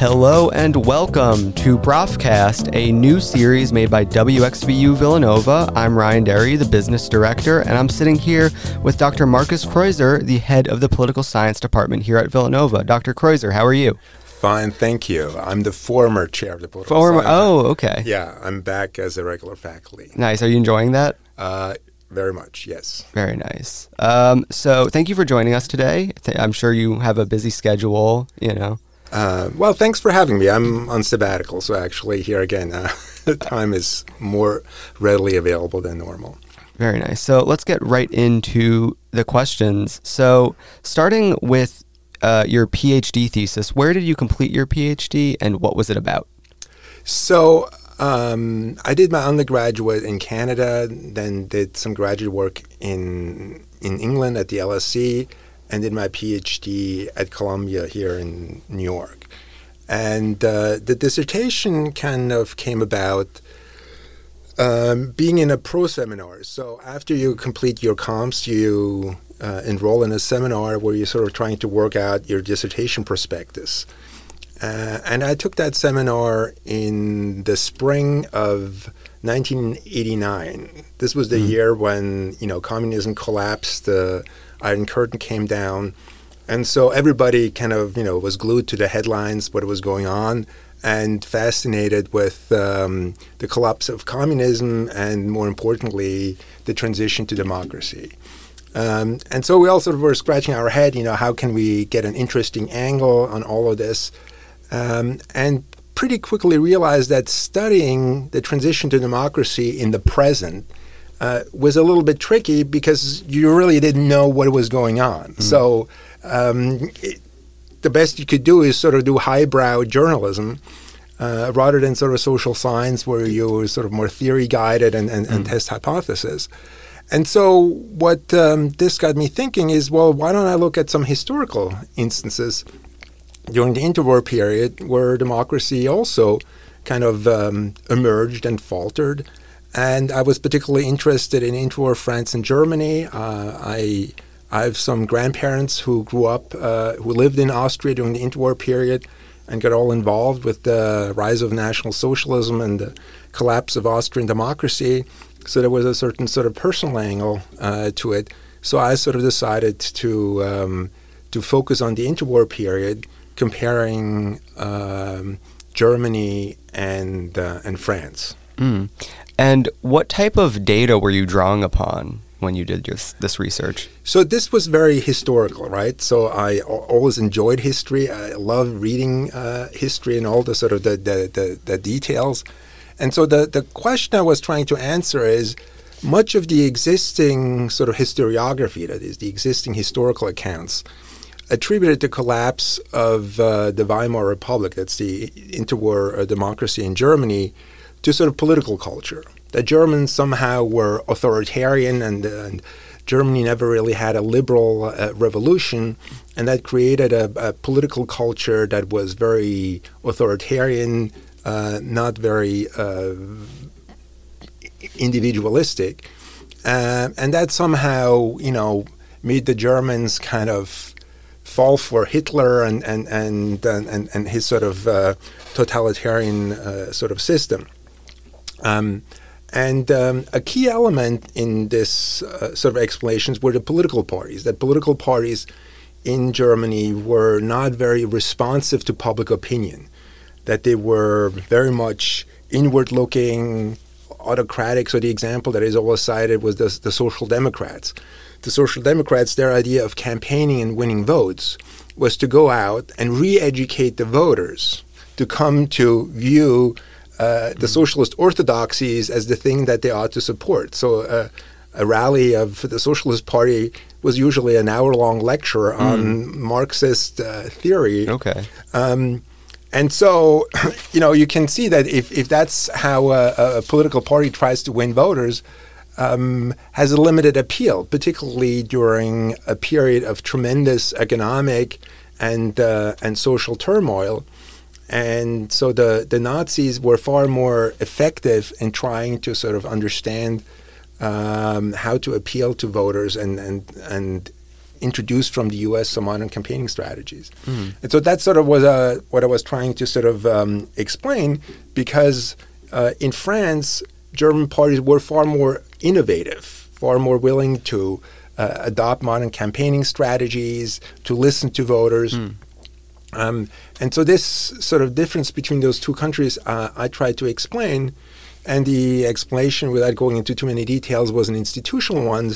Hello and welcome to Brothcast, a new series made by WXVU Villanova. I'm Ryan Derry, the business director, and I'm sitting here with Dr. Marcus Kreuzer, the head of the political science department here at Villanova. Dr. Kreuzer, how are you? Fine, thank you. I'm the former chair of the political Former, science. oh, okay. Yeah, I'm back as a regular faculty. Nice. Are you enjoying that? Uh, very much, yes. Very nice. Um, so, thank you for joining us today. Th- I'm sure you have a busy schedule, you know. Uh, well, thanks for having me. I'm on sabbatical, so actually, here again, uh, time is more readily available than normal. Very nice. So let's get right into the questions. So, starting with uh, your PhD thesis, where did you complete your PhD and what was it about? So, um, I did my undergraduate in Canada, then did some graduate work in in England at the LSE, and did my PhD at Columbia here in New York. And uh, the dissertation kind of came about um, being in a pro seminar. So after you complete your comps, you uh, enroll in a seminar where you're sort of trying to work out your dissertation prospectus. Uh, and I took that seminar in the spring of 1989. This was the Mhm. year when you know communism collapsed, the Iron Curtain came down, and so everybody kind of you know was glued to the headlines, what was going on, and fascinated with um, the collapse of communism, and more importantly, the transition to democracy. Um, and so we all sort of were scratching our head, you know, how can we get an interesting angle on all of this? Um, and pretty quickly realized that studying the transition to democracy in the present uh, was a little bit tricky because you really didn't know what was going on. So um, it, the best you could do is sort of do highbrow journalism. Uh, rather than sort of social science where you're sort of more theory guided and, and, and test hypothesis. And so, what um, this got me thinking is well, why don't I look at some historical instances during the interwar period where democracy also kind of um, emerged and faltered? And I was particularly interested in interwar France and Germany. Uh, I, I have some grandparents who grew up, uh, who lived in Austria during the interwar period and got all involved with the rise of National Socialism and the collapse of Austrian democracy. So there was a certain sort of personal angle uh, to it. So I sort of decided to um, to focus on the interwar period, comparing um, Germany and uh, and France. Mm. And what type of data were you drawing upon when you did this, this research? So this was very historical, right? So I always enjoyed history. I love reading uh, history and all the sort of the, the, the, the details. And so the, the question I was trying to answer is much of the existing sort of historiography, that is, the existing historical accounts, attributed the collapse of uh, the Weimar Republic, that's the interwar uh, democracy in Germany, to sort of political culture. The Germans somehow were authoritarian and, and Germany never really had a liberal uh, revolution, and that created a, a political culture that was very authoritarian, uh, not very uh, individualistic, uh, and that somehow, you know, made the Germans kind of fall for Hitler and and and and, and his sort of uh, totalitarian uh, sort of system. Um, and um, a key element in this uh, sort of explanations were the political parties. That political parties in Germany were not very responsive to public opinion. That they were very much inward-looking, autocratic. So the example that is always cited was the, the Social Democrats. The Social Democrats, their idea of campaigning and winning votes was to go out and re-educate the voters to come to view uh, the socialist orthodoxies as the thing that they ought to support. So uh, a rally of the Socialist Party was usually an hour-long lecture on Marxist uh, theory. Okay. Um, and so, you know, you can see that if, if that's how a, a political party tries to win voters, um, has a limited appeal, particularly during a period of tremendous economic and uh, and social turmoil. And so the, the Nazis were far more effective in trying to sort of understand um, how to appeal to voters and, and, and introduced from the U.S. some modern campaigning strategies. Mm. And so that sort of was uh, what I was trying to sort of um, explain because uh, in France, German parties were far more innovative, far more willing to uh, adopt modern campaigning strategies, to listen to voters. Mm. Um, and so this sort of difference between those two countries, uh, I tried to explain. And the explanation, without going into too many details, was an institutional one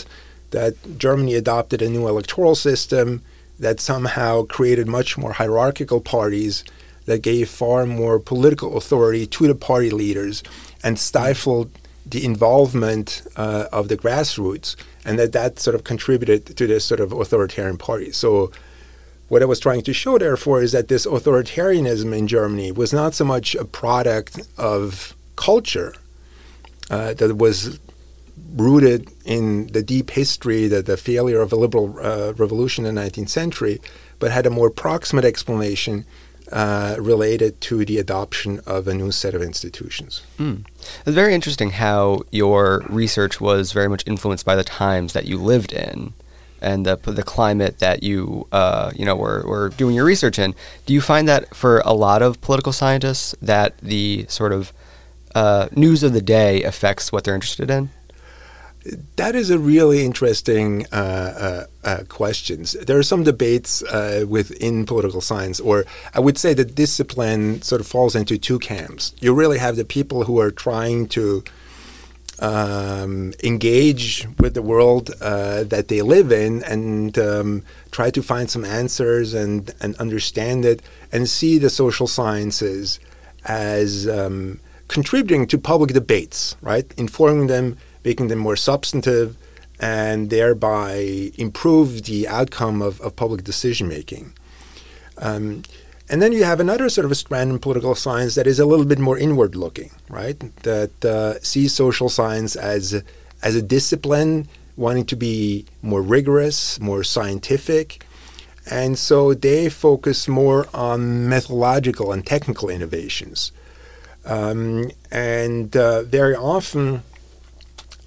that Germany adopted a new electoral system that somehow created much more hierarchical parties that gave far more political authority to the party leaders and stifled the involvement uh, of the grassroots, and that that sort of contributed to this sort of authoritarian party. So, what I was trying to show, therefore, is that this authoritarianism in Germany was not so much a product of culture uh, that was rooted in the deep history, that the failure of a liberal uh, revolution in the 19th century, but had a more proximate explanation uh, related to the adoption of a new set of institutions. Mm. It's very interesting how your research was very much influenced by the times that you lived in and the, the climate that you uh, you know were, were doing your research in. Do you find that for a lot of political scientists that the sort of uh, news of the day affects what they're interested in? That is a really interesting uh, uh, uh, question. There are some debates uh, within political science, or I would say the discipline sort of falls into two camps. You really have the people who are trying to um, engage with the world uh, that they live in and um, try to find some answers and, and understand it and see the social sciences as um, contributing to public debates, right? Informing them making them more substantive, and thereby improve the outcome of, of public decision making. And then you have another sort of a strand in political science that is a little bit more inward looking, right? That uh, sees social science as as a discipline, wanting to be more rigorous, more scientific. And so they focus more on methodological and technical innovations. Um, and uh, very often,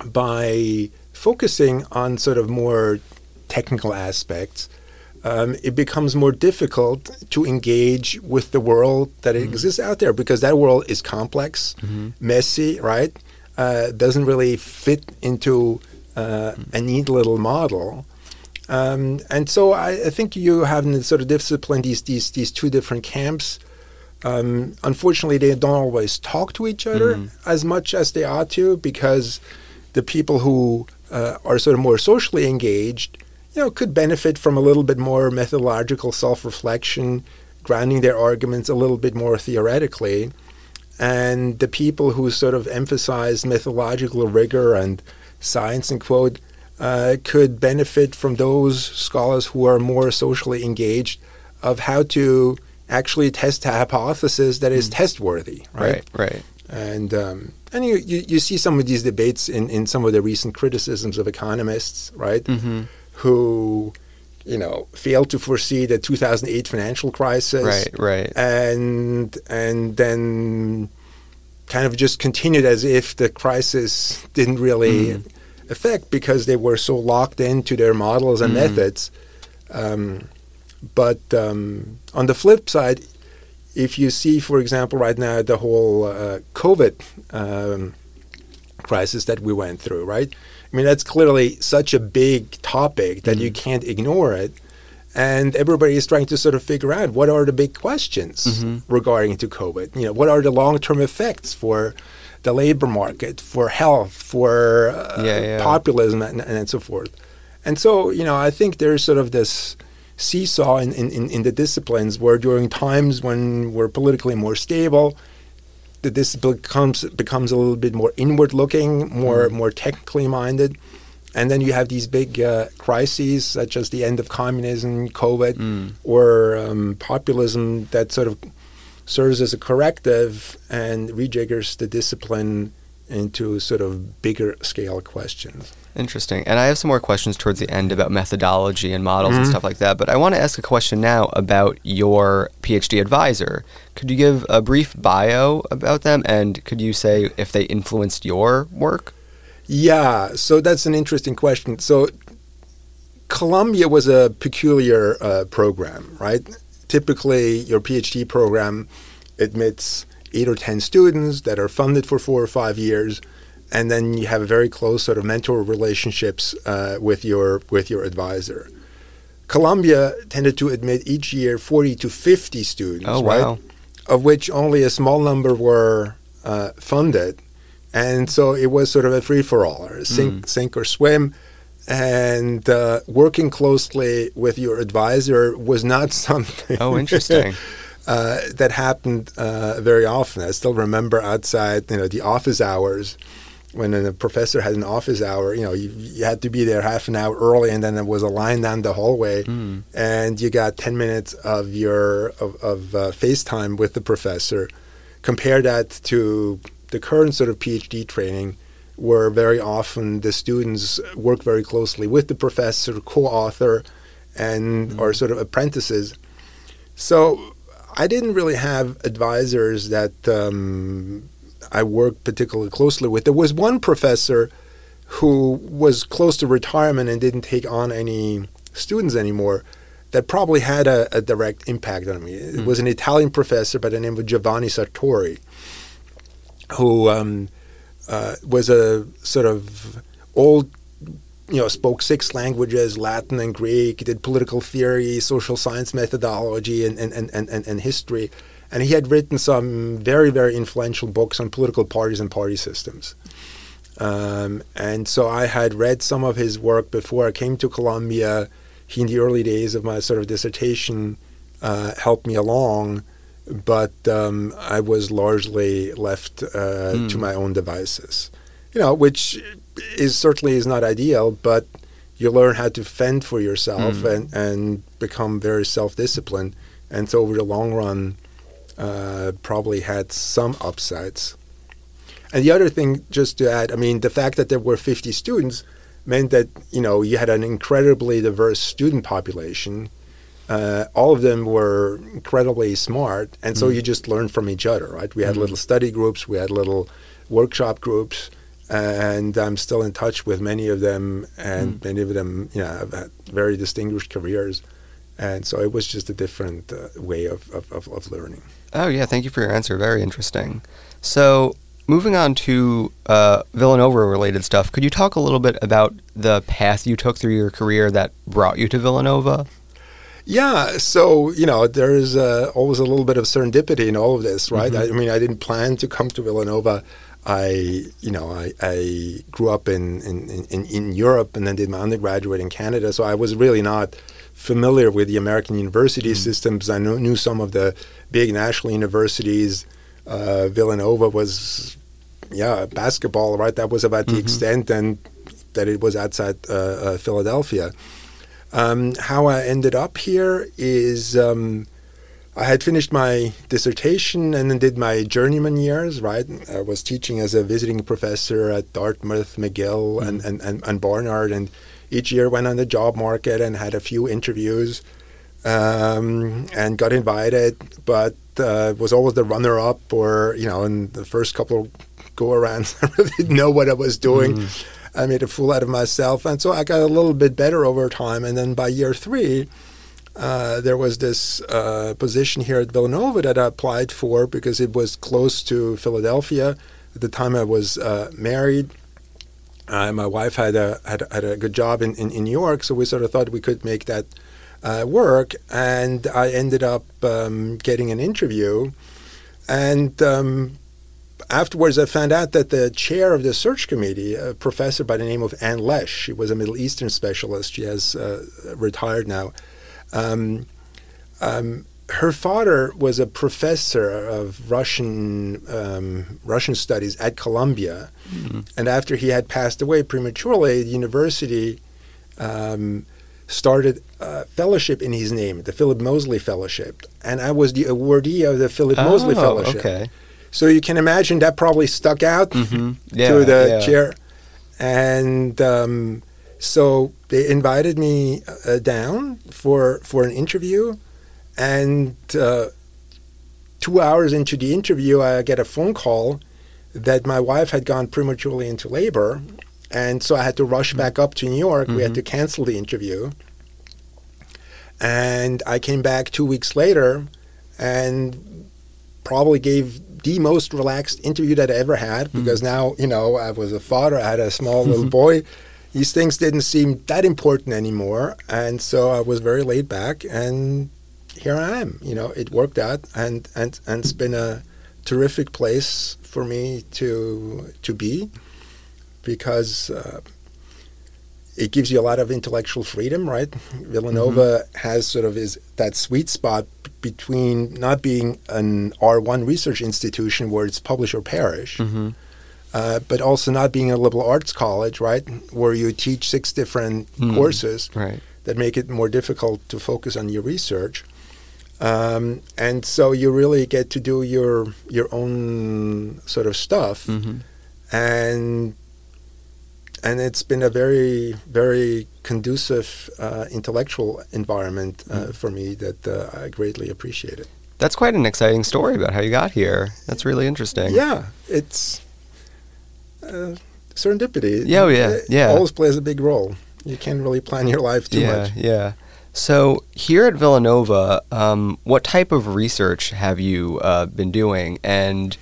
by focusing on sort of more technical aspects, um, it becomes more difficult to engage with the world that mm-hmm. exists out there because that world is complex, mm-hmm. messy, right? Uh, doesn't really fit into uh, mm-hmm. a neat little model. Um, and so I, I, think you have in sort of discipline these these these two different camps. Um, unfortunately, they don't always talk to each other mm-hmm. as much as they ought to because the people who uh, are sort of more socially engaged, you know, could benefit from a little bit more methodological self-reflection, grounding their arguments a little bit more theoretically. And the people who sort of emphasize methodological rigor and science and quote uh, could benefit from those scholars who are more socially engaged of how to actually test a hypothesis that is mm. testworthy, right? Right, right. And um, and you, you, you, see some of these debates in, in some of the recent criticisms of economists, right? Mm-hmm. Who, you know, failed to foresee the 2008 financial crisis, right, right, and and then kind of just continued as if the crisis didn't really mm. affect because they were so locked into their models and mm. methods. Um, but um, on the flip side, if you see, for example, right now the whole uh, COVID um, crisis that we went through, right? I mean, that's clearly such a big topic that mm-hmm. you can't ignore it. And everybody is trying to sort of figure out what are the big questions mm-hmm. regarding to COVID. You know, what are the long-term effects for the labor market, for health, for uh, yeah, yeah. populism, and, and so forth. And so, you know, I think there's sort of this seesaw in, in, in the disciplines where during times when we're politically more stable, the discipline becomes becomes a little bit more inward looking, more mm. more technically minded. And then you have these big uh, crises, such as the end of communism, COVID, mm. or um, populism, that sort of serves as a corrective and rejiggers the discipline into sort of bigger scale questions. Interesting. And I have some more questions towards the end about methodology and models mm-hmm. and stuff like that. But I want to ask a question now about your PhD advisor. Could you give a brief bio about them and could you say if they influenced your work? Yeah, so that's an interesting question. So Columbia was a peculiar uh, program, right? Typically, your PhD program admits eight or ten students that are funded for four or five years, and then you have a very close sort of mentor relationships uh, with your with your advisor. Columbia tended to admit each year 40 to 50 students, Oh, right? wow. Of which only a small number were uh, funded. And so it was sort of a free for all, or sink, sink or swim. And uh, working closely with your advisor was not something Oh, interesting. uh, that happened uh, very often. I still remember outside, you know, the office hours when a professor had an office hour. You know, you, you had to be there half an hour early, and then there was a line down the hallway, and you got ten minutes of your of, of uh, FaceTime with the professor. Compare that to the current sort of PhD training, where very often the students work very closely with the professor, co-author, and are sort of apprentices. So I didn't really have advisors that um, I worked particularly closely with. There was one professor who was close to retirement and didn't take on any students anymore that probably had a, a direct impact on me. It was an Italian professor by the name of Giovanni Sartori, who um, uh, was a sort of old you know, spoke six languages, Latin and Greek, did political theory, social science methodology, and, and, and, and, and history. And he had written some very, very influential books on political parties and party systems. Um, and so I had read some of his work before I came to Columbia. He, in the early days of my sort of dissertation, uh, helped me along, but um, I was largely left uh, to my own devices. You know, which is certainly is not ideal, but you learn how to fend for yourself and, and become very self-disciplined. And so over the long run, uh, probably had some upsides. And the other thing, just to add, I mean, the fact that there were 50 students meant that you know you had an incredibly diverse student population. Uh, all of them were incredibly smart, and so you just learned from each other, right? We had little study groups, we had little workshop groups, and I'm still in touch with many of them, and many of them, you know, have had very distinguished careers, and so it was just a different uh, way of, of, of, of learning. Oh, yeah. Thank you for your answer. Very interesting. So, moving on to uh, Villanova related stuff, could you talk a little bit about the path you took through your career that brought you to Villanova? Yeah, so you know, there's uh, always a little bit of serendipity in all of this, right? I, I mean, I didn't plan to come to Villanova. I, you know, I, I grew up in, in, in, in Europe and then did my undergraduate in Canada, so I was really not familiar with the American university systems. I knew, knew some of the big national universities. Uh, Villanova was, yeah, basketball, right? That was about the extent, and that it was outside uh, uh, Philadelphia. Um, how I ended up here is um, I had finished my dissertation and then did my journeyman years, right? I was teaching as a visiting professor at Dartmouth, McGill, and, and, and, and Barnard, and each year went on the job market and had a few interviews um, and got invited, but uh, was always the runner up or, you know, in the first couple of go arounds, I really didn't know what I was doing. I made a fool out of myself. And so I got a little bit better over time. And then by year three, uh, there was this uh, position here at Villanova that I applied for because it was close to Philadelphia. At the time, I was uh, married. Uh, my wife had a had, had a good job in, in, in New York, so we sort of thought we could make that uh, work. And I ended up um, getting an interview, and um, afterwards, I found out that the chair of the search committee, a professor by the name of Ann Lesch, she was a Middle Eastern specialist. She has uh, retired now. Um, um, her father was a professor of Russian um, Russian studies at Columbia, and after he had passed away prematurely, the university um, started a fellowship in his name, the Philip Mosely Fellowship, and I was the awardee of the Philip Mosely Oh, Fellowship. Okay. So you can imagine that probably stuck out Mhm. Yeah, to the yeah. chair. And um, so they invited me uh, down for, for an interview. And uh, two hours into the interview, I get a phone call that my wife had gone prematurely into labor And so I had to rush back up to New York. We had to cancel the interview. And I came back two weeks later and probably gave the most relaxed interview that I ever had because now, you know, I was a father, I had a small little boy. These things didn't seem that important anymore. And so I was very laid back and here I am. You know, it worked out and, and, and it's been a terrific place for me to to be because uh, it gives you a lot of intellectual freedom, right? Villanova has sort of is that sweet spot between not being an R1 research institution where it's publish or perish, Mm-hmm. Uh, but also not being a liberal arts college, right, where you teach six different Mm. courses Right. that make it more difficult to focus on your research. Um, and so you really get to do your your own sort of stuff, Mm-hmm. and and it's been a very very conducive uh, intellectual environment uh, for me that uh, I greatly appreciate it. That's quite an exciting story about how you got here. That's really interesting. Yeah, it's uh, serendipity. Yeah, oh, yeah, It yeah. Always plays a big role. You can't really plan your life too yeah, much. yeah. So here at Villanova, um, what type of research have you uh, been doing, and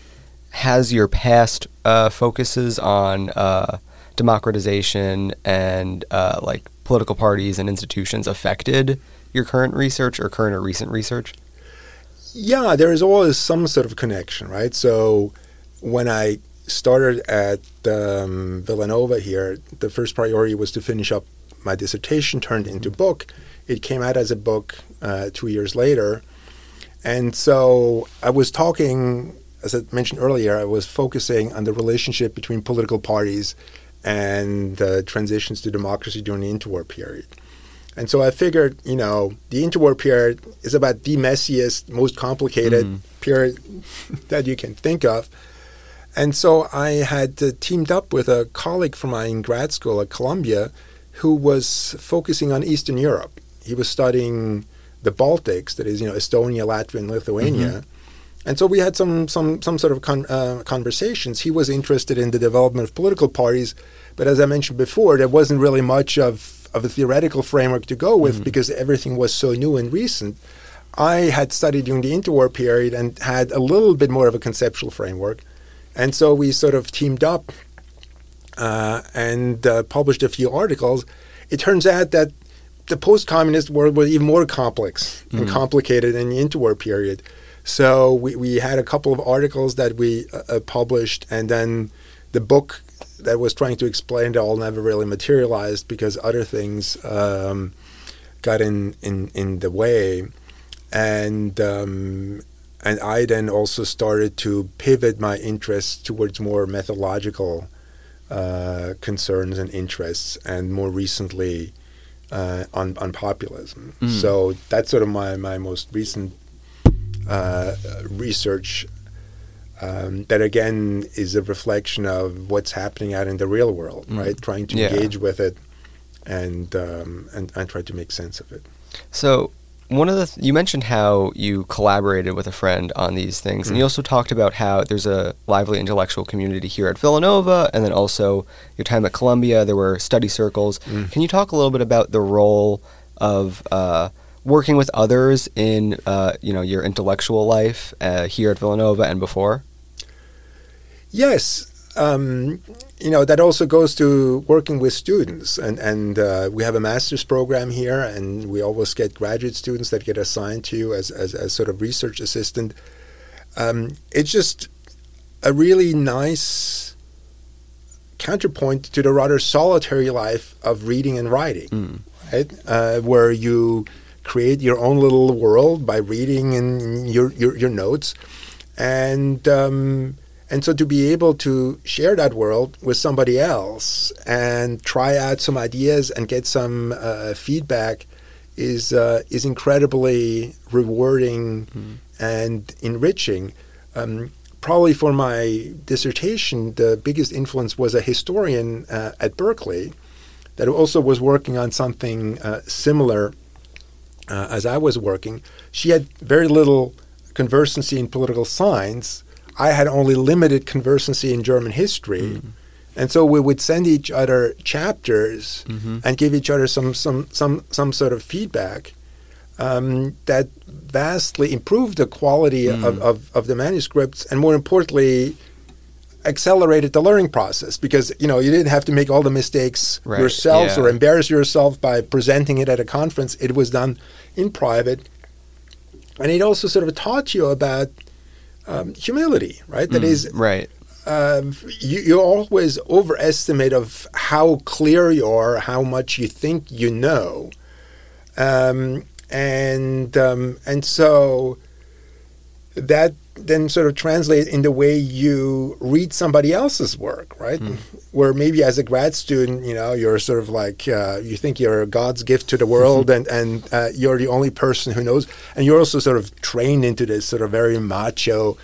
has your past uh, focuses on uh, democratization and uh, like political parties and institutions affected your current research or current or recent research? Yeah, there is always some sort of connection, right? So when I started at um, Villanova here, the first priority was to finish up my dissertation, turned into book. It came out as a book uh, two years later. And so I was talking, as I mentioned earlier, I was focusing on the relationship between political parties and the transitions to democracy during the interwar period. And so I figured, you know, the interwar period is about the messiest, most complicated Mhm. period that you can think of. And so I had uh, teamed up with a colleague from mine in grad school at Columbia who was focusing on Eastern Europe. He was studying the Baltics, that is, you know, Estonia, Latvia, and Lithuania. And so we had some some some sort of con, uh, conversations. He was interested in the development of political parties, but as I mentioned before, there wasn't really much of of a theoretical framework to go with because everything was so new and recent. I had studied during the interwar period and had a little bit more of a conceptual framework, and so we sort of teamed up uh, and uh, published a few articles. It turns out that the post-communist world was even more complex and complicated in the interwar period. So we, we had a couple of articles that we uh, uh, published, and then the book that was trying to explain it all never really materialized because other things um, got in, in, in the way. And um, and I then also started to pivot my interests towards more methodological uh, concerns and interests, and more recently uh, on on populism. Mm. So that's sort of my my most recent uh, research. Um, that again is a reflection of what's happening out in the real world, Mm. right? Trying to Yeah. engage with it and, um, and and try to make sense of it. So one of the th- you mentioned how you collaborated with a friend on these things, and you also talked about how there's a lively intellectual community here at Villanova, and then also your time at Columbia. There were study circles. Can you talk a little bit about the role of uh, working with others in uh, you know your intellectual life uh, here at Villanova and before? Yes, um, you know that also goes to working with students, and and uh, we have a master's program here, and we always get graduate students that get assigned to you as as, as sort of research assistant. Um, it's just a really nice counterpoint to the rather solitary life of reading and writing, Mm. right? Uh, where you create your own little world by reading in your your, your notes, and um, and so to be able to share that world with somebody else and try out some ideas and get some uh, feedback is uh, is incredibly rewarding and enriching. Um, probably for my dissertation, the biggest influence was a historian uh, at Berkeley that also was working on something uh, similar uh, as I was working. She had very little conversancy in political science. I had only limited conversancy in German history. And so we would send each other chapters Mm-hmm. and give each other some some some some sort of feedback um, that vastly improved the quality Mm. of, of, of the manuscripts and more importantly accelerated the learning process because you know you didn't have to make all the mistakes Right, yourselves yeah. or embarrass yourself by presenting it at a conference it was done in private and it also sort of taught you about um, humility right That Mm, is right. um, you, you always overestimate of how clear you are, how much you think you know, um, and um, and so that then sort of translates in the way you read somebody else's work, right? Where maybe as a grad student, you know, you're sort of like uh, you think you're God's gift to the world, and and uh, you're the only person who knows, and you're also sort of trained into this sort of very macho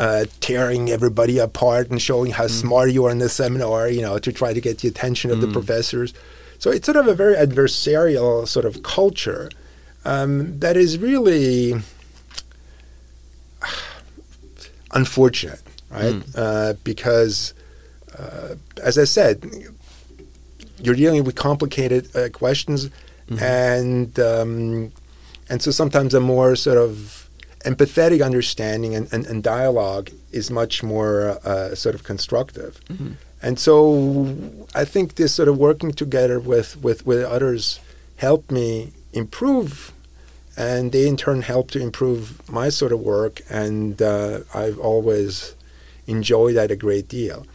uh, tearing everybody apart and showing how smart you are in the seminar, you know, to try to get the attention of the professors. So it's sort of a very adversarial sort of culture um, that is really unfortunate, right? Uh, because, uh, as I said, you're dealing with complicated uh, questions, and um, and so sometimes a more sort of empathetic understanding and, and, and dialogue is much more uh, sort of constructive. And so I think this sort of working together with, with, with others helped me improve, and they in turn helped to improve my sort of work. And uh, I've always enjoyed that a great deal.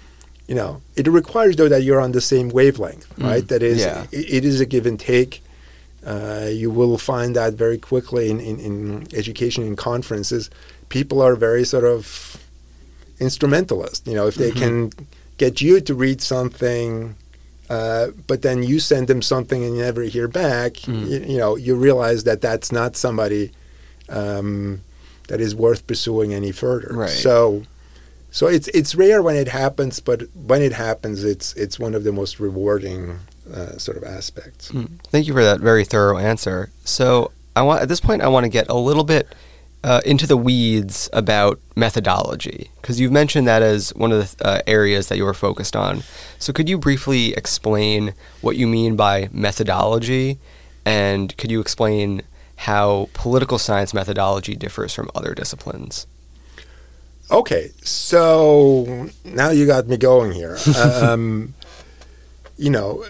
You know, it requires though that you're on the same wavelength, right? That is, yeah. it, it is a give and take. Uh, you will find that very quickly in, in, in education and conferences. People are very sort of instrumentalist. You know, if they can get you to read something, uh, but then you send them something and you never hear back, you, you know, you realize that that's not somebody um, that is worth pursuing any further. Right. So, so it's it's rare when it happens, but when it happens, it's it's one of the most rewarding uh, sort of aspects. Mm. Thank you for that very thorough answer. So, I want at this point I want to get a little bit uh, into the weeds about methodology because you've mentioned that as one of the uh, areas that you were focused on. So, could you briefly explain what you mean by methodology, and could you explain how political science methodology differs from other disciplines? Okay, so now you got me going here. um, you know,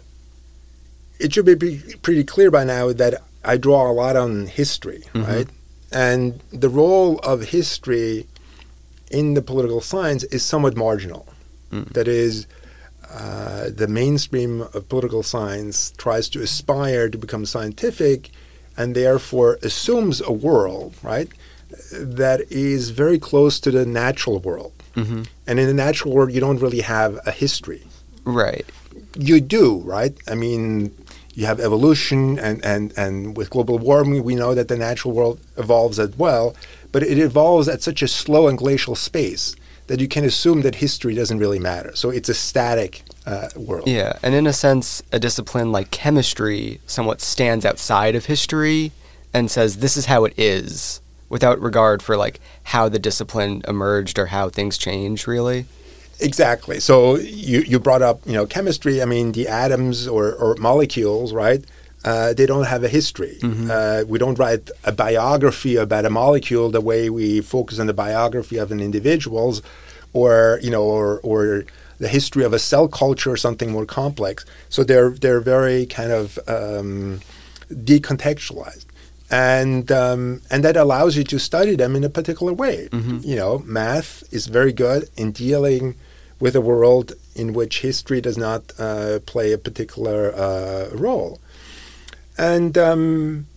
it should be pretty clear by now that I draw a lot on history, right? And the role of history in the political science is somewhat marginal. That is, uh, the mainstream of political science tries to aspire to become scientific and therefore assumes a world, right, that is very close to the natural world. Mm-hmm. And in the natural world, you don't really have a history. Right. You do, right? I mean, you have evolution, and, and, and with global warming, we know that the natural world evolves as well, but it evolves at such a slow and glacial space that you can assume that history doesn't really matter. So it's a static uh, world. Yeah, and in a sense, a discipline like chemistry somewhat stands outside of history and says this is how it is, without regard for like how the discipline emerged or how things change. Really. Exactly. So you, you brought up, you know, chemistry. I mean, the atoms or, or molecules, right? Uh, they don't have a history. Uh, we don't write a biography about a molecule the way we focus on the biography of an individual's, or you know, or or the history of a cell culture or something more complex. So they're they're very kind of um, decontextualized. And um, and that allows you to study them in a particular way. You know, math is very good in dealing with a world in which history does not uh, play a particular uh, role. And um,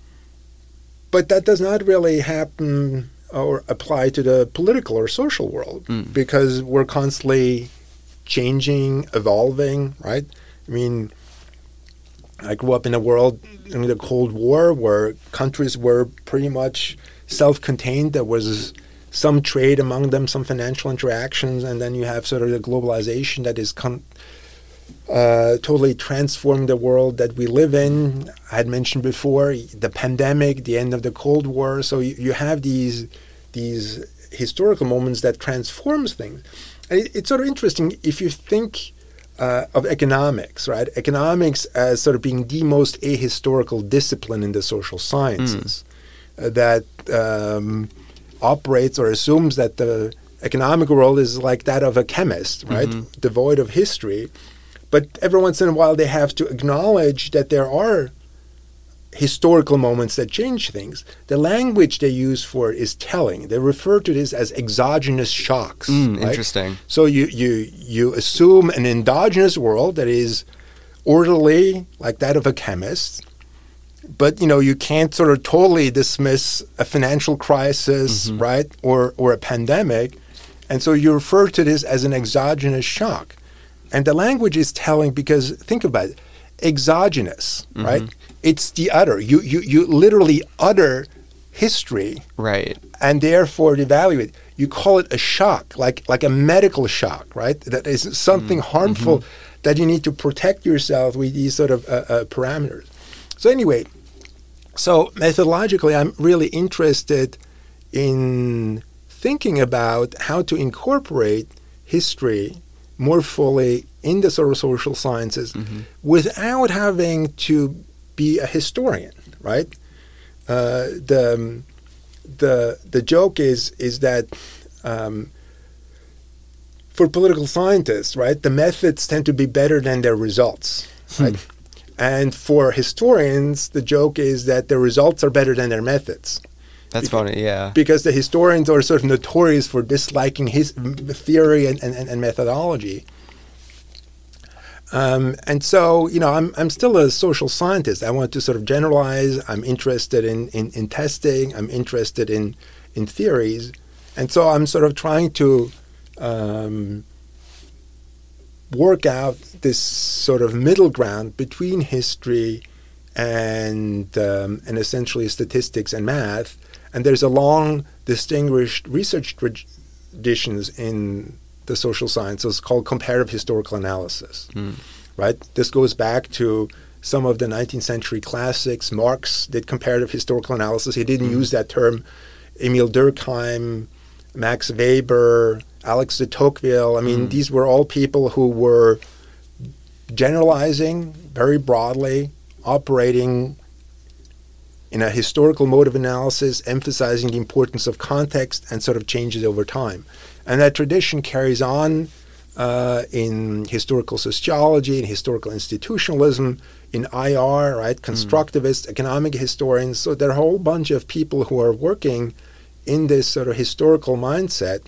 but that does not really happen or apply to the political or social world Mm. because we're constantly changing, evolving, right? I mean, I grew up in a world in the Cold War where countries were pretty much self-contained. There was some trade among them, some financial interactions, and then you have sort of the globalization that is con- uh, totally transformed the world that we live in. I had mentioned before the pandemic, the end of the Cold War. So you, you have these these historical moments that transforms things. And it, it's sort of interesting if you think uh, of economics, right? Economics as sort of being the most ahistorical discipline in the social sciences uh, that um, operates or assumes that the economic world is like that of a chemist, right? Mhm. Devoid of history. But every once in a while, they have to acknowledge that there are historical moments that change things. The language they use for it is telling. They refer to this as exogenous shocks. Mm, right? Interesting. So you, you, you assume an endogenous world that is orderly, like that of a chemist, but you know you can't sort of totally dismiss a financial crisis, Mhm. right, or or a pandemic, and so you refer to this as an exogenous shock, and the language is telling because think about it, exogenous, right? It's the utter. You you you literally utter history Right. and therefore evaluate. You call it a shock, like like a medical shock, right? That is something harmful that you need to protect yourself with these sort of uh, uh, parameters. So anyway, so methodologically, I'm really interested in thinking about how to incorporate history more fully in the sort of social sciences without having to be a historian, right? Uh, the um, the the joke is is that um, for political scientists, right, the methods tend to be better than their results, right? And for historians, the joke is that their results are better than their methods That's funny. Yeah. because the historians are sort of notorious for disliking his theory and, and, and methodology. Um, and so, you know, I'm, I'm still a social scientist. I want to sort of generalize. I'm interested in, in, in testing. I'm interested in, in theories. And so I'm sort of trying to um, work out this sort of middle ground between history and, um, and essentially statistics and math. And there's a long, distinguished research traditions in the social sciences called comparative historical analysis. Mm. Right? This goes back to some of the 19th century classics. Marx did comparative historical analysis. He didn't use that term. Emil Durkheim, Max Weber, Alex de Tocqueville. I mean, Mm. these were all people who were generalizing very broadly, operating in a historical mode of analysis, emphasizing the importance of context and sort of changes over time. And that tradition carries on uh, in historical sociology, in historical institutionalism, in IR, right, constructivist, economic historians. So there are a whole bunch of people who are working in this sort of historical mindset.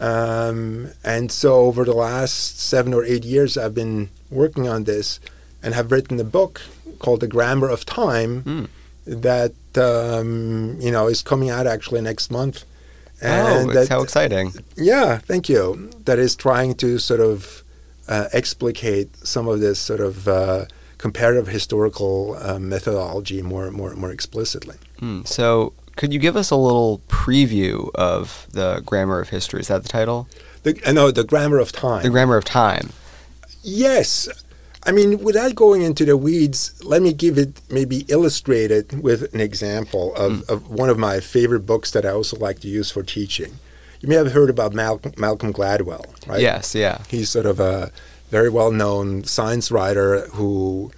Um, and so over the last seven or eight years, I've been working on this and have written a book called The Grammar of Time Mm. that um, you know is coming out actually next month. oh, that, how exciting. yeah, thank you. That is trying to sort of uh, explicate some of this sort of uh, comparative historical uh, methodology more, more, more explicitly. Mm. So, could you give us a little preview of the grammar of history? Is that the title? The, I know the grammar of time. The grammar of time. Yes. I mean, without going into the weeds, let me give it maybe illustrated with an example of, of one of my favorite books that I also like to use for teaching. You may have heard about Malcolm, Malcolm Gladwell, right? Yes. Yeah. He's sort of a very well known science writer who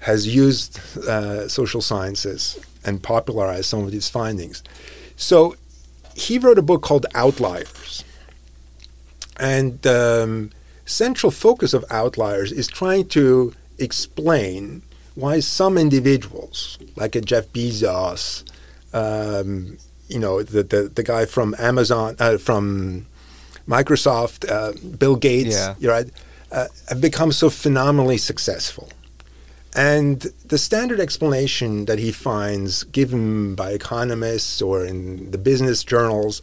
has used uh, social sciences and popularized some of these findings. So he wrote a book called Outliers. And the um, central focus of Outliers is trying to explain why some individuals, like a Jeff Bezos, um, you know, the, the, the guy from Amazon, uh, from Microsoft, uh, Bill Gates, Yeah. you right, uh, have become so phenomenally successful. And the standard explanation that he finds given by economists or in the business journals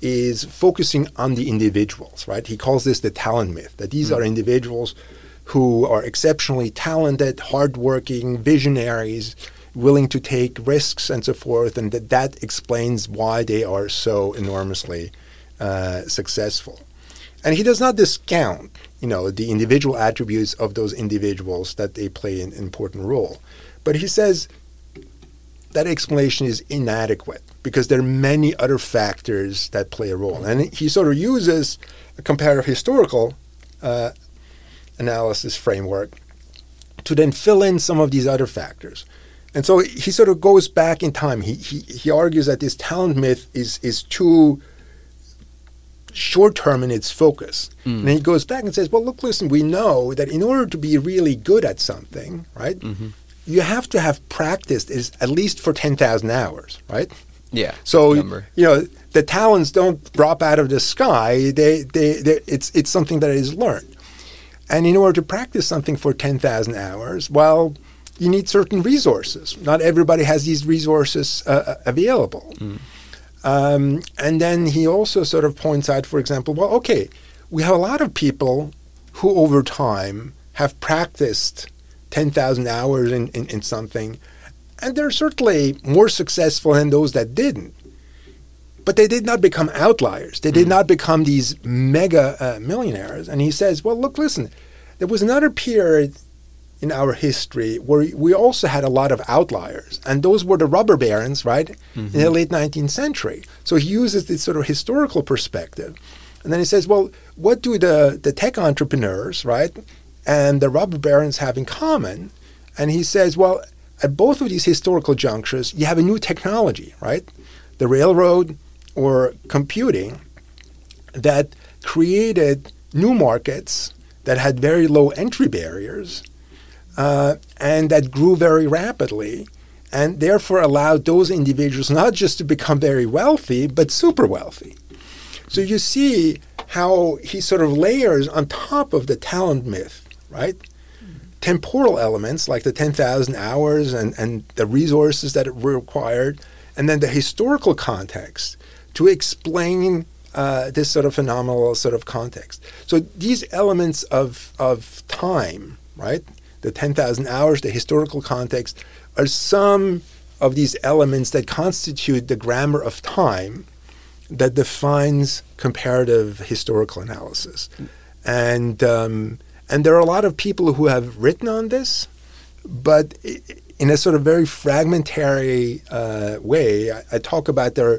is focusing on the individuals, right? He calls this the talent myth, that these are individuals who are exceptionally talented, hardworking, visionaries, willing to take risks and so forth, and that that explains why they are so enormously uh, successful. And he does not discount, you know, the individual attributes of those individuals that they play an important role. But he says that explanation is inadequate because there are many other factors that play a role. And he sort of uses a comparative historical uh, analysis framework to then fill in some of these other factors. And so he sort of goes back in time. He, he, he argues that this talent myth is, is too short term in its focus. Mm. And he goes back and says, well, look, listen, we know that in order to be really good at something, right, mm-hmm. you have to have practiced is at least for 10,000 hours, right? Yeah. So, you know, the talents don't drop out of the sky. They, they, they, it's, it's something that is learned. And in order to practice something for 10,000 hours, well, you need certain resources. Not everybody has these resources uh, uh available. Mm. Um, and then he also sort of points out, for example, well, okay, we have a lot of people who over time have practiced 10,000 hours in, in, in something, and they're certainly more successful than those that didn't. But they did not become outliers. They did mm. not become these mega uh, millionaires. And he says, well, look, listen, there was another period in our history where we also had a lot of outliers, and those were the robber barons, right, mm-hmm. in the mm-hmm. late 19th century. So he uses this sort of historical perspective. And then he says, well, what do the, the tech entrepreneurs, right, and the robber barons have in common? And he says, well, at both of these historical junctures, you have a new technology, right? The railroad or computing that created new markets that had very low entry barriers uh, and that grew very rapidly and therefore allowed those individuals not just to become very wealthy, but super wealthy. So you see how he sort of layers on top of the talent myth, right? Temporal elements like the 10,000 hours and, and the resources that were required, and then the historical context to explain uh, this sort of phenomenal sort of context. So these elements of, of time, right? The 10,000 hours, the historical context, are some of these elements that constitute the grammar of time that defines comparative historical analysis. And, um, and there are a lot of people who have written on this, but in a sort of very fragmentary uh, way. I, I, talk about their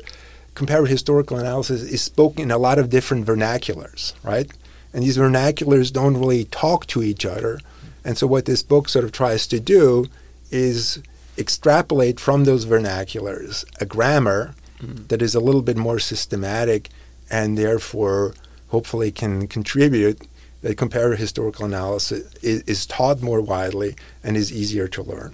comparative historical analysis is spoken in a lot of different vernaculars, right? And these vernaculars don't really talk to each other. And so, what this book sort of tries to do is extrapolate from those vernaculars a grammar mm. that is a little bit more systematic and therefore hopefully can contribute that comparative historical analysis is, is, taught more widely and is easier to learn.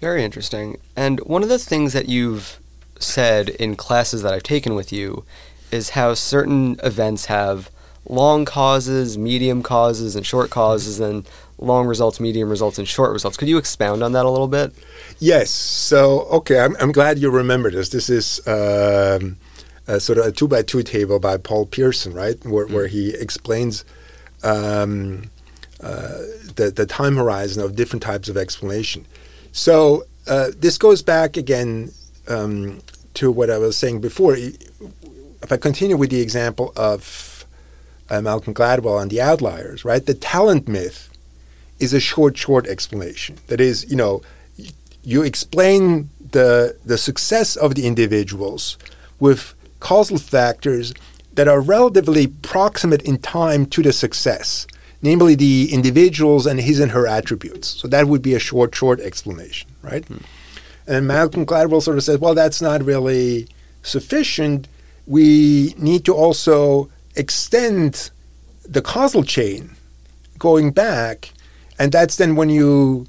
Very interesting. And one of the things that you've said in classes that I've taken with you is how certain events have long causes, medium causes, and short causes, and long results, medium results, and short results. Could you expound on that a little bit? Yes. So, okay, I'm, I'm glad you remember this. This is um, sort of a two by two table by Paul Pierson, right, where, mm-hmm. where he explains um, uh, the, the time horizon of different types of explanation. So, uh, this goes back again um, to what I was saying before. If I continue with the example of uh, Malcolm Gladwell on the outliers, right, the talent myth is a short, short explanation. That is, you know, you explain the the success of the individuals with causal factors that are relatively proximate in time to the success, namely the individuals and his and her attributes. So that would be a short, short explanation, right? Hmm. And Malcolm Gladwell sort of says, well, that's not really sufficient. We need to also extend the causal chain going back and that's then when you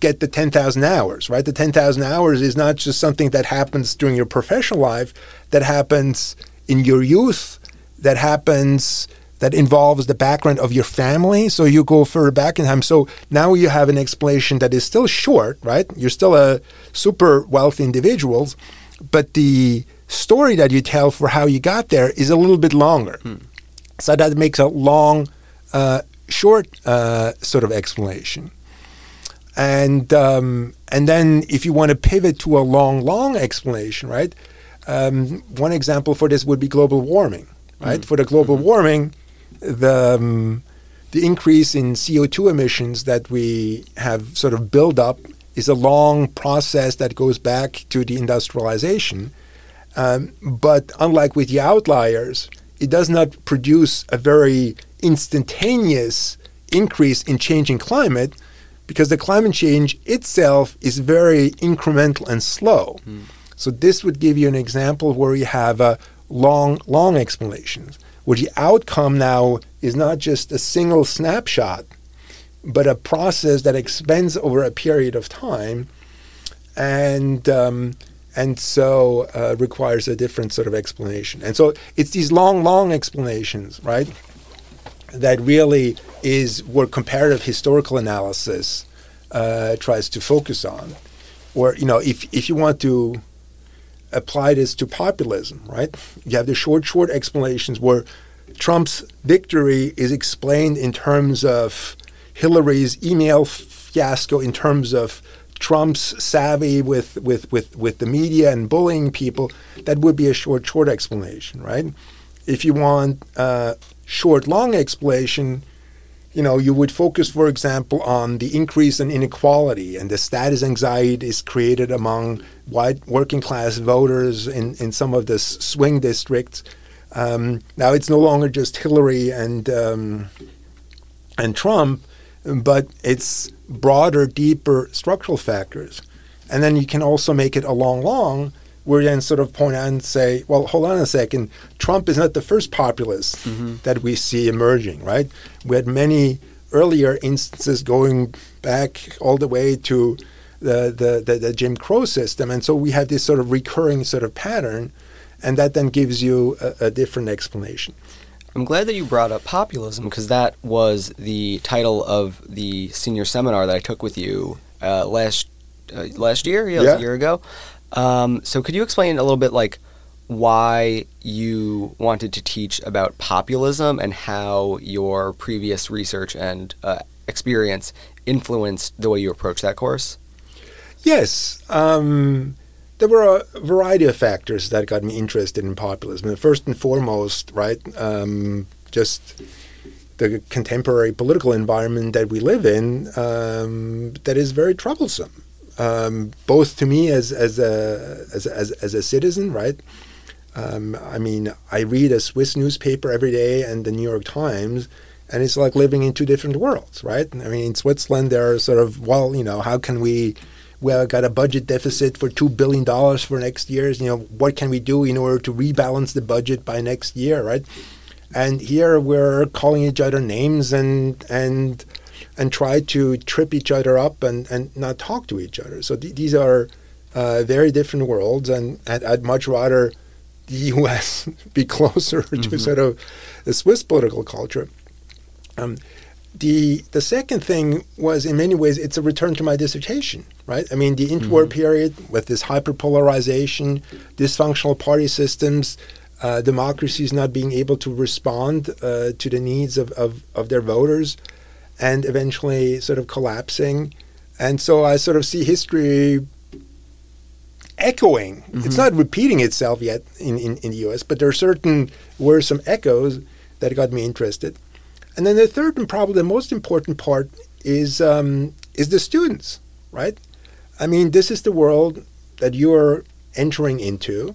get the 10,000 hours, right? The 10,000 hours is not just something that happens during your professional life, that happens in your youth, that happens that involves the background of your family. So you go further back in time. So now you have an explanation that is still short, right? You're still a super wealthy individual, but the story that you tell for how you got there is a little bit longer. Hmm. So that makes a long uh, short uh, sort of explanation. And um, and then if you want to pivot to a long, long explanation, right? Um, one example for this would be global warming, right? Mm. For the global mm-hmm. warming, the um, the increase in CO2 emissions that we have sort of built up is a long process that goes back to the industrialization. Um, but unlike with the outliers, it does not produce a very instantaneous increase in changing climate because the climate change itself is very incremental and slow. Mm. So this would give you an example where you have a long, long explanations, where the outcome now is not just a single snapshot, but a process that expands over a period of time, and um, and so uh, requires a different sort of explanation. And so it's these long, long explanations, right? That really is what comparative historical analysis uh, tries to focus on. Or you know, if if you want to apply this to populism, right? You have the short, short explanations where Trump's victory is explained in terms of Hillary's email fiasco, in terms of Trump's savvy with, with, with, with the media and bullying people, that would be a short, short explanation, right? If you want a short, long explanation, you know, you would focus, for example, on the increase in inequality and the status anxiety is created among white working class voters in, in some of the swing districts. Um, now it's no longer just Hillary and um, and Trump, but it's broader, deeper structural factors. And then you can also make it a long, long, where you then sort of point out and say, well, hold on a second. Trump is not the first populist mm-hmm. that we see emerging, right? We had many earlier instances going back all the way to the, the, the, the Jim Crow system. And so we have this sort of recurring sort of pattern, and that then gives you a, a different explanation. I'm glad that you brought up populism because that was the title of the senior seminar that I took with you uh, last uh, last year. Yeah, yeah. a year ago. Um, so could you explain a little bit like why you wanted to teach about populism and how your previous research and uh, experience influenced the way you approach that course? Yes. Um, there were a variety of factors that got me interested in populism. First and foremost, right, um, just the contemporary political environment that we live in um, that is very troublesome, um, both to me as as a as, as, as a citizen, right. Um, I mean, I read a Swiss newspaper every day and the New York Times, and it's like living in two different worlds, right? I mean, in Switzerland, there are sort of well, you know, how can we we have got a budget deficit for two billion dollars for next year. You know, what can we do in order to rebalance the budget by next year, right? And here we're calling each other names and and and try to trip each other up and, and not talk to each other. So th- these are uh, very different worlds, and I'd, I'd, much rather the U.S. be closer mm-hmm. to sort of the Swiss political culture. Um, the the second thing was in many ways it's a return to my dissertation right i mean the interwar mm-hmm. period with this hyperpolarization dysfunctional party systems uh, democracies not being able to respond uh, to the needs of, of, of their voters and eventually sort of collapsing and so i sort of see history echoing mm-hmm. it's not repeating itself yet in, in, in the us but there are certain were some echoes that got me interested and then the third and probably the most important part is um, is the students, right? I mean, this is the world that you're entering into,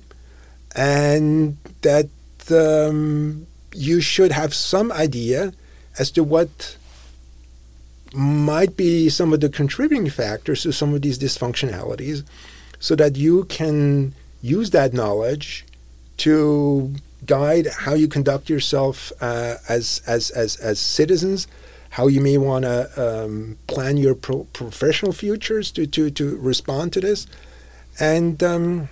and that um, you should have some idea as to what might be some of the contributing factors to some of these dysfunctionalities, so that you can use that knowledge to guide how you conduct yourself uh, as, as, as, as citizens, how you may want to um, plan your pro- professional futures to, to, to respond to this. And um,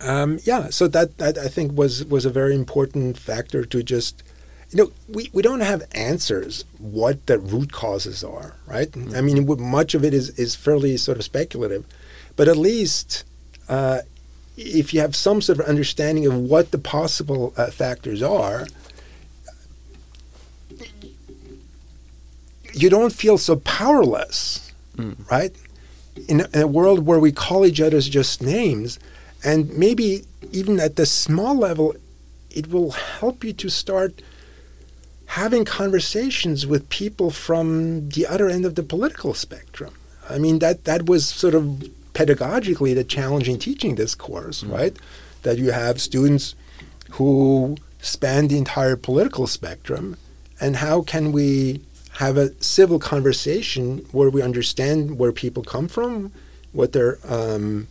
um, yeah, so that, that I think was, was a very important factor to just, you know, we, we don't have answers what the root causes are, right? Mm-hmm. I mean, much of it is, is fairly sort of speculative, but at least uh, if you have some sort of understanding of what the possible uh, factors are, you don't feel so powerless, mm. right? In a, in a, world where we call each other just names, and maybe even at the small level, it will help you to start having conversations with people from the other end of the political spectrum. I mean, that, that was sort of pedagogically the challenging teaching this course, mm-hmm. right? That you have students who span the entire political spectrum, and how can we have a civil conversation where we understand where people come from, what their um,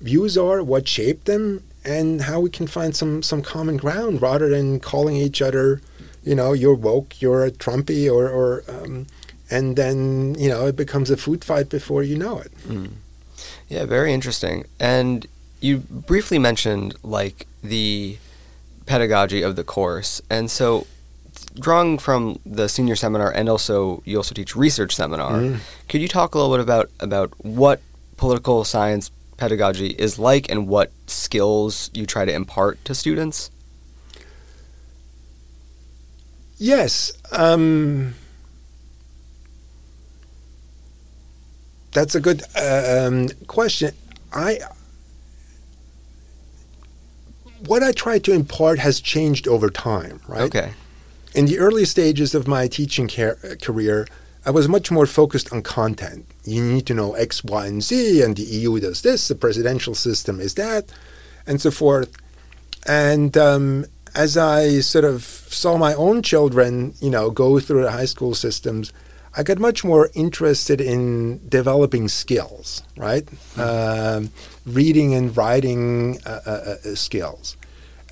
views are, what shaped them, and how we can find some some common ground rather than calling each other, you know, you're woke, you're a Trumpy, or or um, and then you know it becomes a food fight before you know it. Mm. Yeah, very interesting. And you briefly mentioned like the pedagogy of the course, and so drawing from the senior seminar and also you also teach research seminar. Mm. Could you talk a little bit about about what political science pedagogy is like and what skills you try to impart to students? Yes. Um, that's a good uh, um, question. I what I try to impart has changed over time, right? Okay. In the early stages of my teaching car- career, I was much more focused on content. You need to know X, Y, and Z, and the EU does this, the presidential system is that, and so forth. And um, as I sort of saw my own children, you know, go through the high school systems, I got much more interested in developing skills, right? Mm-hmm. reading and writing uh, uh, uh, skills.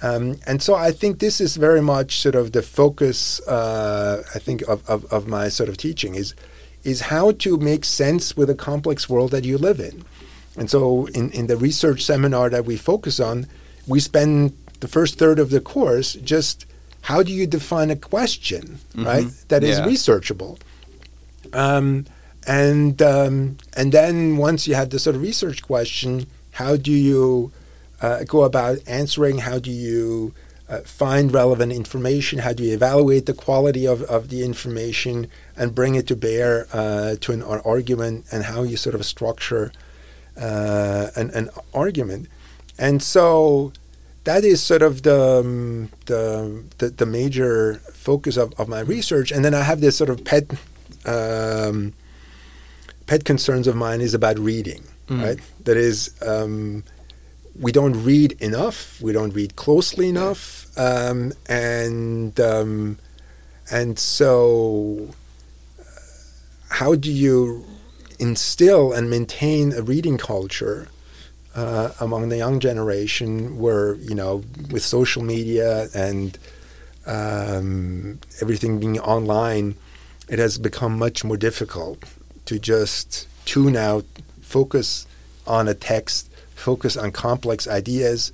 Um, and so I think this is very much sort of the focus, uh, I think, of, of, of, my sort of teaching is, is how to make sense with a complex world that you live in. And so in, in the research seminar that we focus on, we spend the first third of the course just how do you define a question, mm-hmm. right, that is yeah. researchable. Um, and um, and then once you have the sort of research question, how do you uh, go about answering? How do you uh, find relevant information? How do you evaluate the quality of, of the information and bring it to bear uh, to an argument? And how you sort of structure uh, an, an argument? And so that is sort of the, um, the, the, the, major focus of, of my research. And then I have this sort of pet um, pet concerns of mine is about reading, mm. right? That is, um, we don't read enough, we don't read closely enough, um, and um, and so, uh, how do you instill and maintain a reading culture uh, among the young generation, where you know, with social media and um, everything being online? It has become much more difficult to just tune out, focus on a text, focus on complex ideas,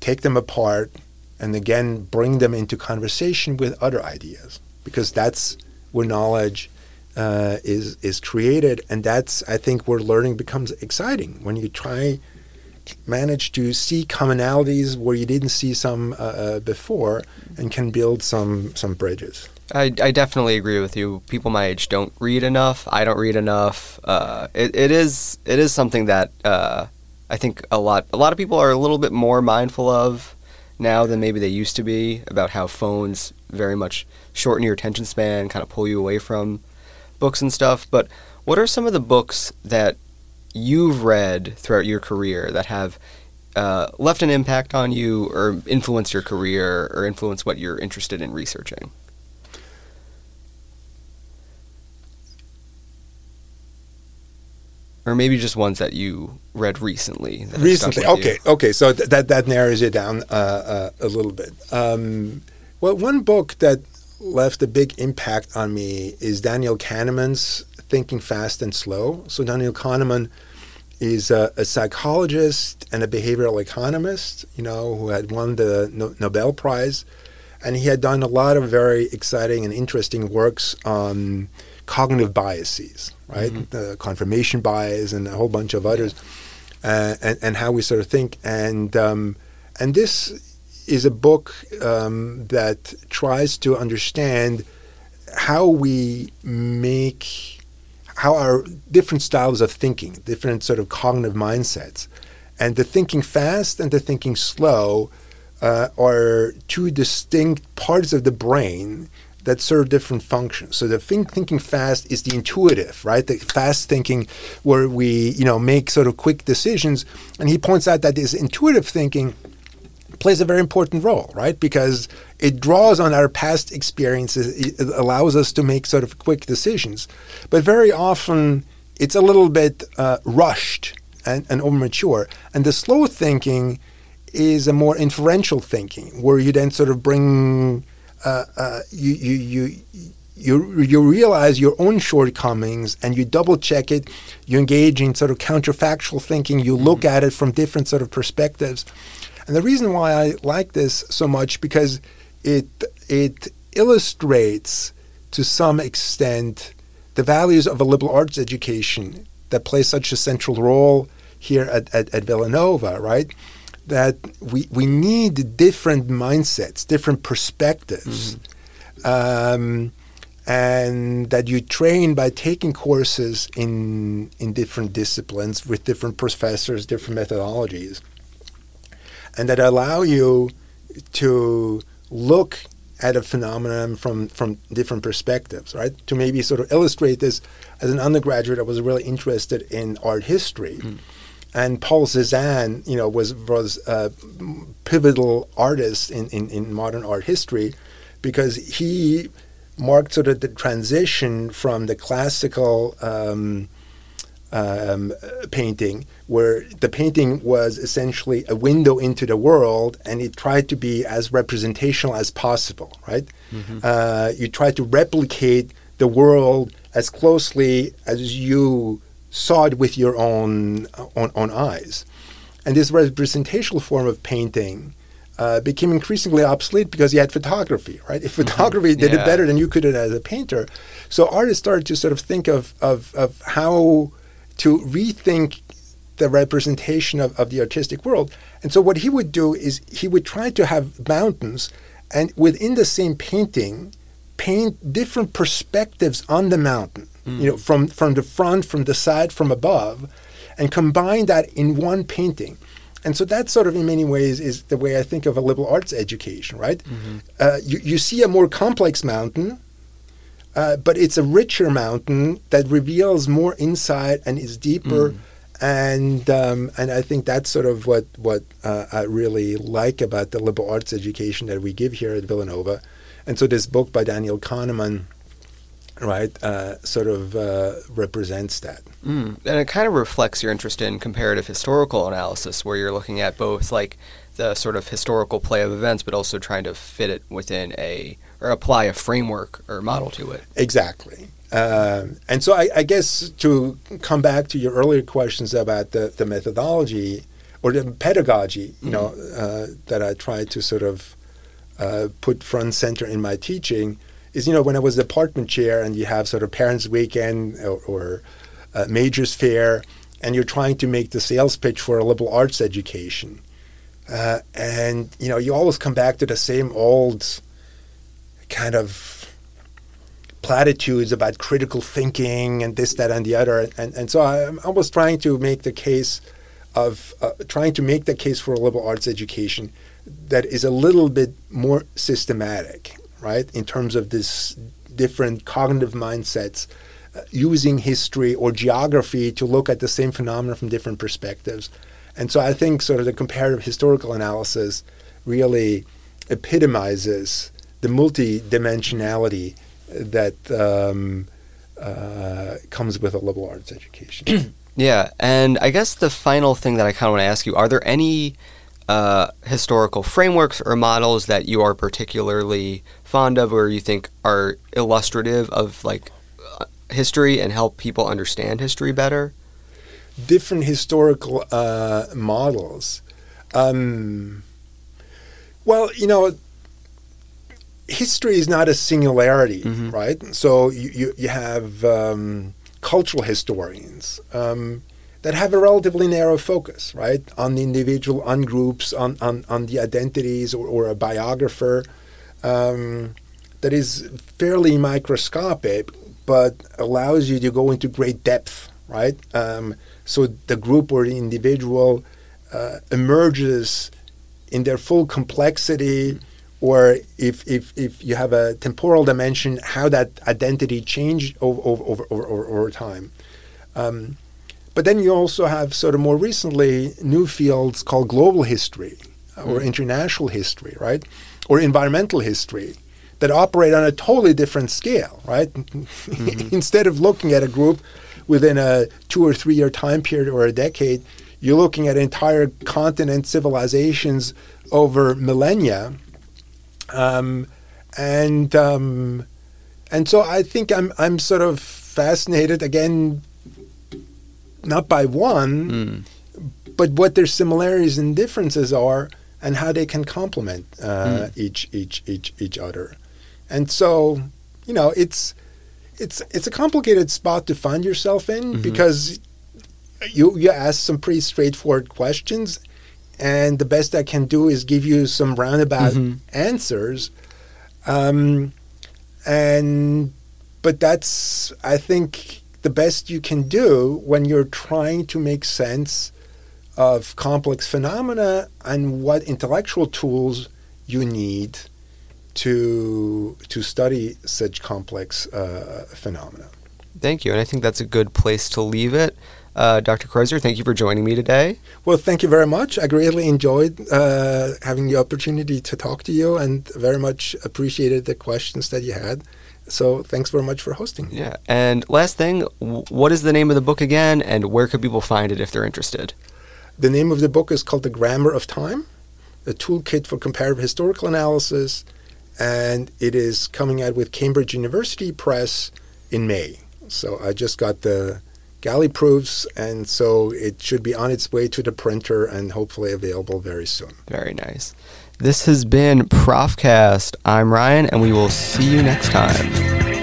take them apart, and again bring them into conversation with other ideas, because that's where knowledge uh, is is created, and that's I think where learning becomes exciting when you try manage to see commonalities where you didn't see some uh, uh before, and can build some some bridges. I, I definitely agree with you. People my age don't read enough. I don't read enough. Uh, it, it is it is something that uh, I think a lot a lot of people are a little bit more mindful of now than maybe they used to be about how phones very much shorten your attention span, kind of pull you away from books and stuff. But what are some of the books that you've read throughout your career that have uh, left an impact on you or influenced your career or influenced what you're interested in researching? Or maybe just ones that you read recently. Recently, okay, you. okay. So th- that that narrows it down uh, uh, a little bit. Um, well, one book that left a big impact on me is Daniel Kahneman's Thinking Fast and Slow. So Daniel Kahneman is a, a psychologist and a behavioral economist. You know, who had won the no- Nobel Prize, and he had done a lot of very exciting and interesting works on cognitive biases, right? Mm-hmm. The confirmation bias and a whole bunch of others, uh, and, and how we sort of think. And um, and this is a book um, that tries to understand how we make how our different styles of thinking, different sort of cognitive mindsets, and the thinking fast and the thinking slow uh, are two distinct parts of the brain that serve different functions. So the think, thinking fast is the intuitive, right? The fast thinking where we, you know, make sort of quick decisions. And he points out that this intuitive thinking plays a very important role, right? Because it draws on our past experiences, it allows us to make sort of quick decisions. But very often, it's a little bit uh, rushed and, and over mature. And the slow thinking is a more inferential thinking, where you then sort of bring uh, uh, you, you you you you realize your own shortcomings and you double check it. You engage in sort of counterfactual thinking. You look mm-hmm. at it from different sort of perspectives. And the reason why I like this so much because it it illustrates to some extent the values of a liberal arts education that plays such a central role here at, at, at Villanova, right? That we, we need different mindsets, different perspectives. Mm-hmm. Um, and that you train by taking courses in in different disciplines with different professors, different methodologies, and that allow you to look at a phenomenon from from different perspectives, right? To maybe sort of illustrate this, as an undergraduate, I was really interested in art history. Mm. And Paul Cézanne, you know, was was a pivotal artist in, in, in modern art history because he marked sort of the transition from the classical um, um, painting, where the painting was essentially a window into the world, and it tried to be as representational as possible. Right? Mm-hmm. Uh, you try to replicate the world as closely as you saw it with your own own, own eyes, and this representational form of painting uh, became increasingly obsolete because you had photography, right? If mm-hmm. photography mm-hmm. did yeah. it better than you could as a painter, so artists started to sort of think of of, of how to rethink the representation of, of the artistic world. And so what he would do is he would try to have mountains, and within the same painting, paint different perspectives on the mountain. Mm. You know, from from the front, from the side, from above, and combine that in one painting. And so that sort of, in many ways, is the way I think of a liberal arts education, right? Mm-hmm. Uh, you, you see a more complex mountain, uh, but it's a richer mountain that reveals more insight and is deeper. Mm. And um, and I think that's sort of what what uh, I really like about the liberal arts education that we give here at Villanova. And so this book by Daniel Kahneman right, uh, sort of uh, represents that. Mm. And it kind of reflects your interest in comparative historical analysis, where you're looking at both like the sort of historical play of events, but also trying to fit it within a or apply a framework or model to it. Exactly. Uh, and so I, I, guess to come back to your earlier questions about the, the methodology or the pedagogy, you mm-hmm. know, uh, that I try to sort of uh, put front center in my teaching, is you know when I was department chair and you have sort of parents' weekend or, or uh, majors fair, and you're trying to make the sales pitch for a liberal arts education, uh, and you know you always come back to the same old kind of platitudes about critical thinking and this, that, and the other, and and so I'm always trying to make the case of uh, trying to make the case for a liberal arts education that is a little bit more systematic right? In terms of this different cognitive mindsets, uh, using history or geography to look at the same phenomena from different perspectives. And so I think sort of the comparative historical analysis really epitomizes the multidimensionality that um, uh, comes with a liberal arts education. yeah, and I guess the final thing that I kind of want to ask you: Are there any uh, historical frameworks or models that you are particularly fond of or you think are illustrative of like uh, history and help people understand history better? Different historical uh, models. Um, well, you know, history is not a singularity, mm-hmm. right? So you, you, you have um, cultural historians. Um, that have a relatively narrow focus, right, on the individual, on groups, on, on, on the identities, or, or a biographer um, that is fairly microscopic, but allows you to go into great depth, right? Um, so the group or the individual uh, emerges in their full complexity, or if, if, if you have a temporal dimension, how that identity changed over, over, over, over, over time. Um, but then you also have sort of more recently new fields called global history, or international history, right? Or environmental history that operate on a totally different scale, right? Instead of looking at a group within a two or three year time period or a decade, you're looking at entire continent civilizations over millennia. Um, and um, and so I think I'm I'm sort of fascinated again, not by one, but what their similarities and differences are, and how they can complement uh, each each each each other. And so, you know, it's it's it's a complicated spot to find yourself in because you you ask some pretty straightforward questions, and the best I can do is give you some roundabout answers. Um, and but that's I think the best you can do when you're trying to make sense of complex phenomena and what intellectual tools you need to to study such complex uh, phenomena. Thank you. And I think that's a good place to leave it. Uh, Dr. Kreuzer, thank you for joining me today. Well, thank you very much. I greatly enjoyed uh, having the opportunity to talk to you, and very much appreciated the questions that you had. So, thanks very much for hosting. Yeah. And last thing, what is the name of the book again, and where could people find it if they're interested? The name of the book is called The Grammar of Time, a toolkit for comparative historical analysis, and it is coming out with Cambridge University Press in May. So I just got the galley proofs, and so it should be on its way to the printer and hopefully available very soon. Very nice. This has been Profcast. I'm Ryan, and we will see you next time.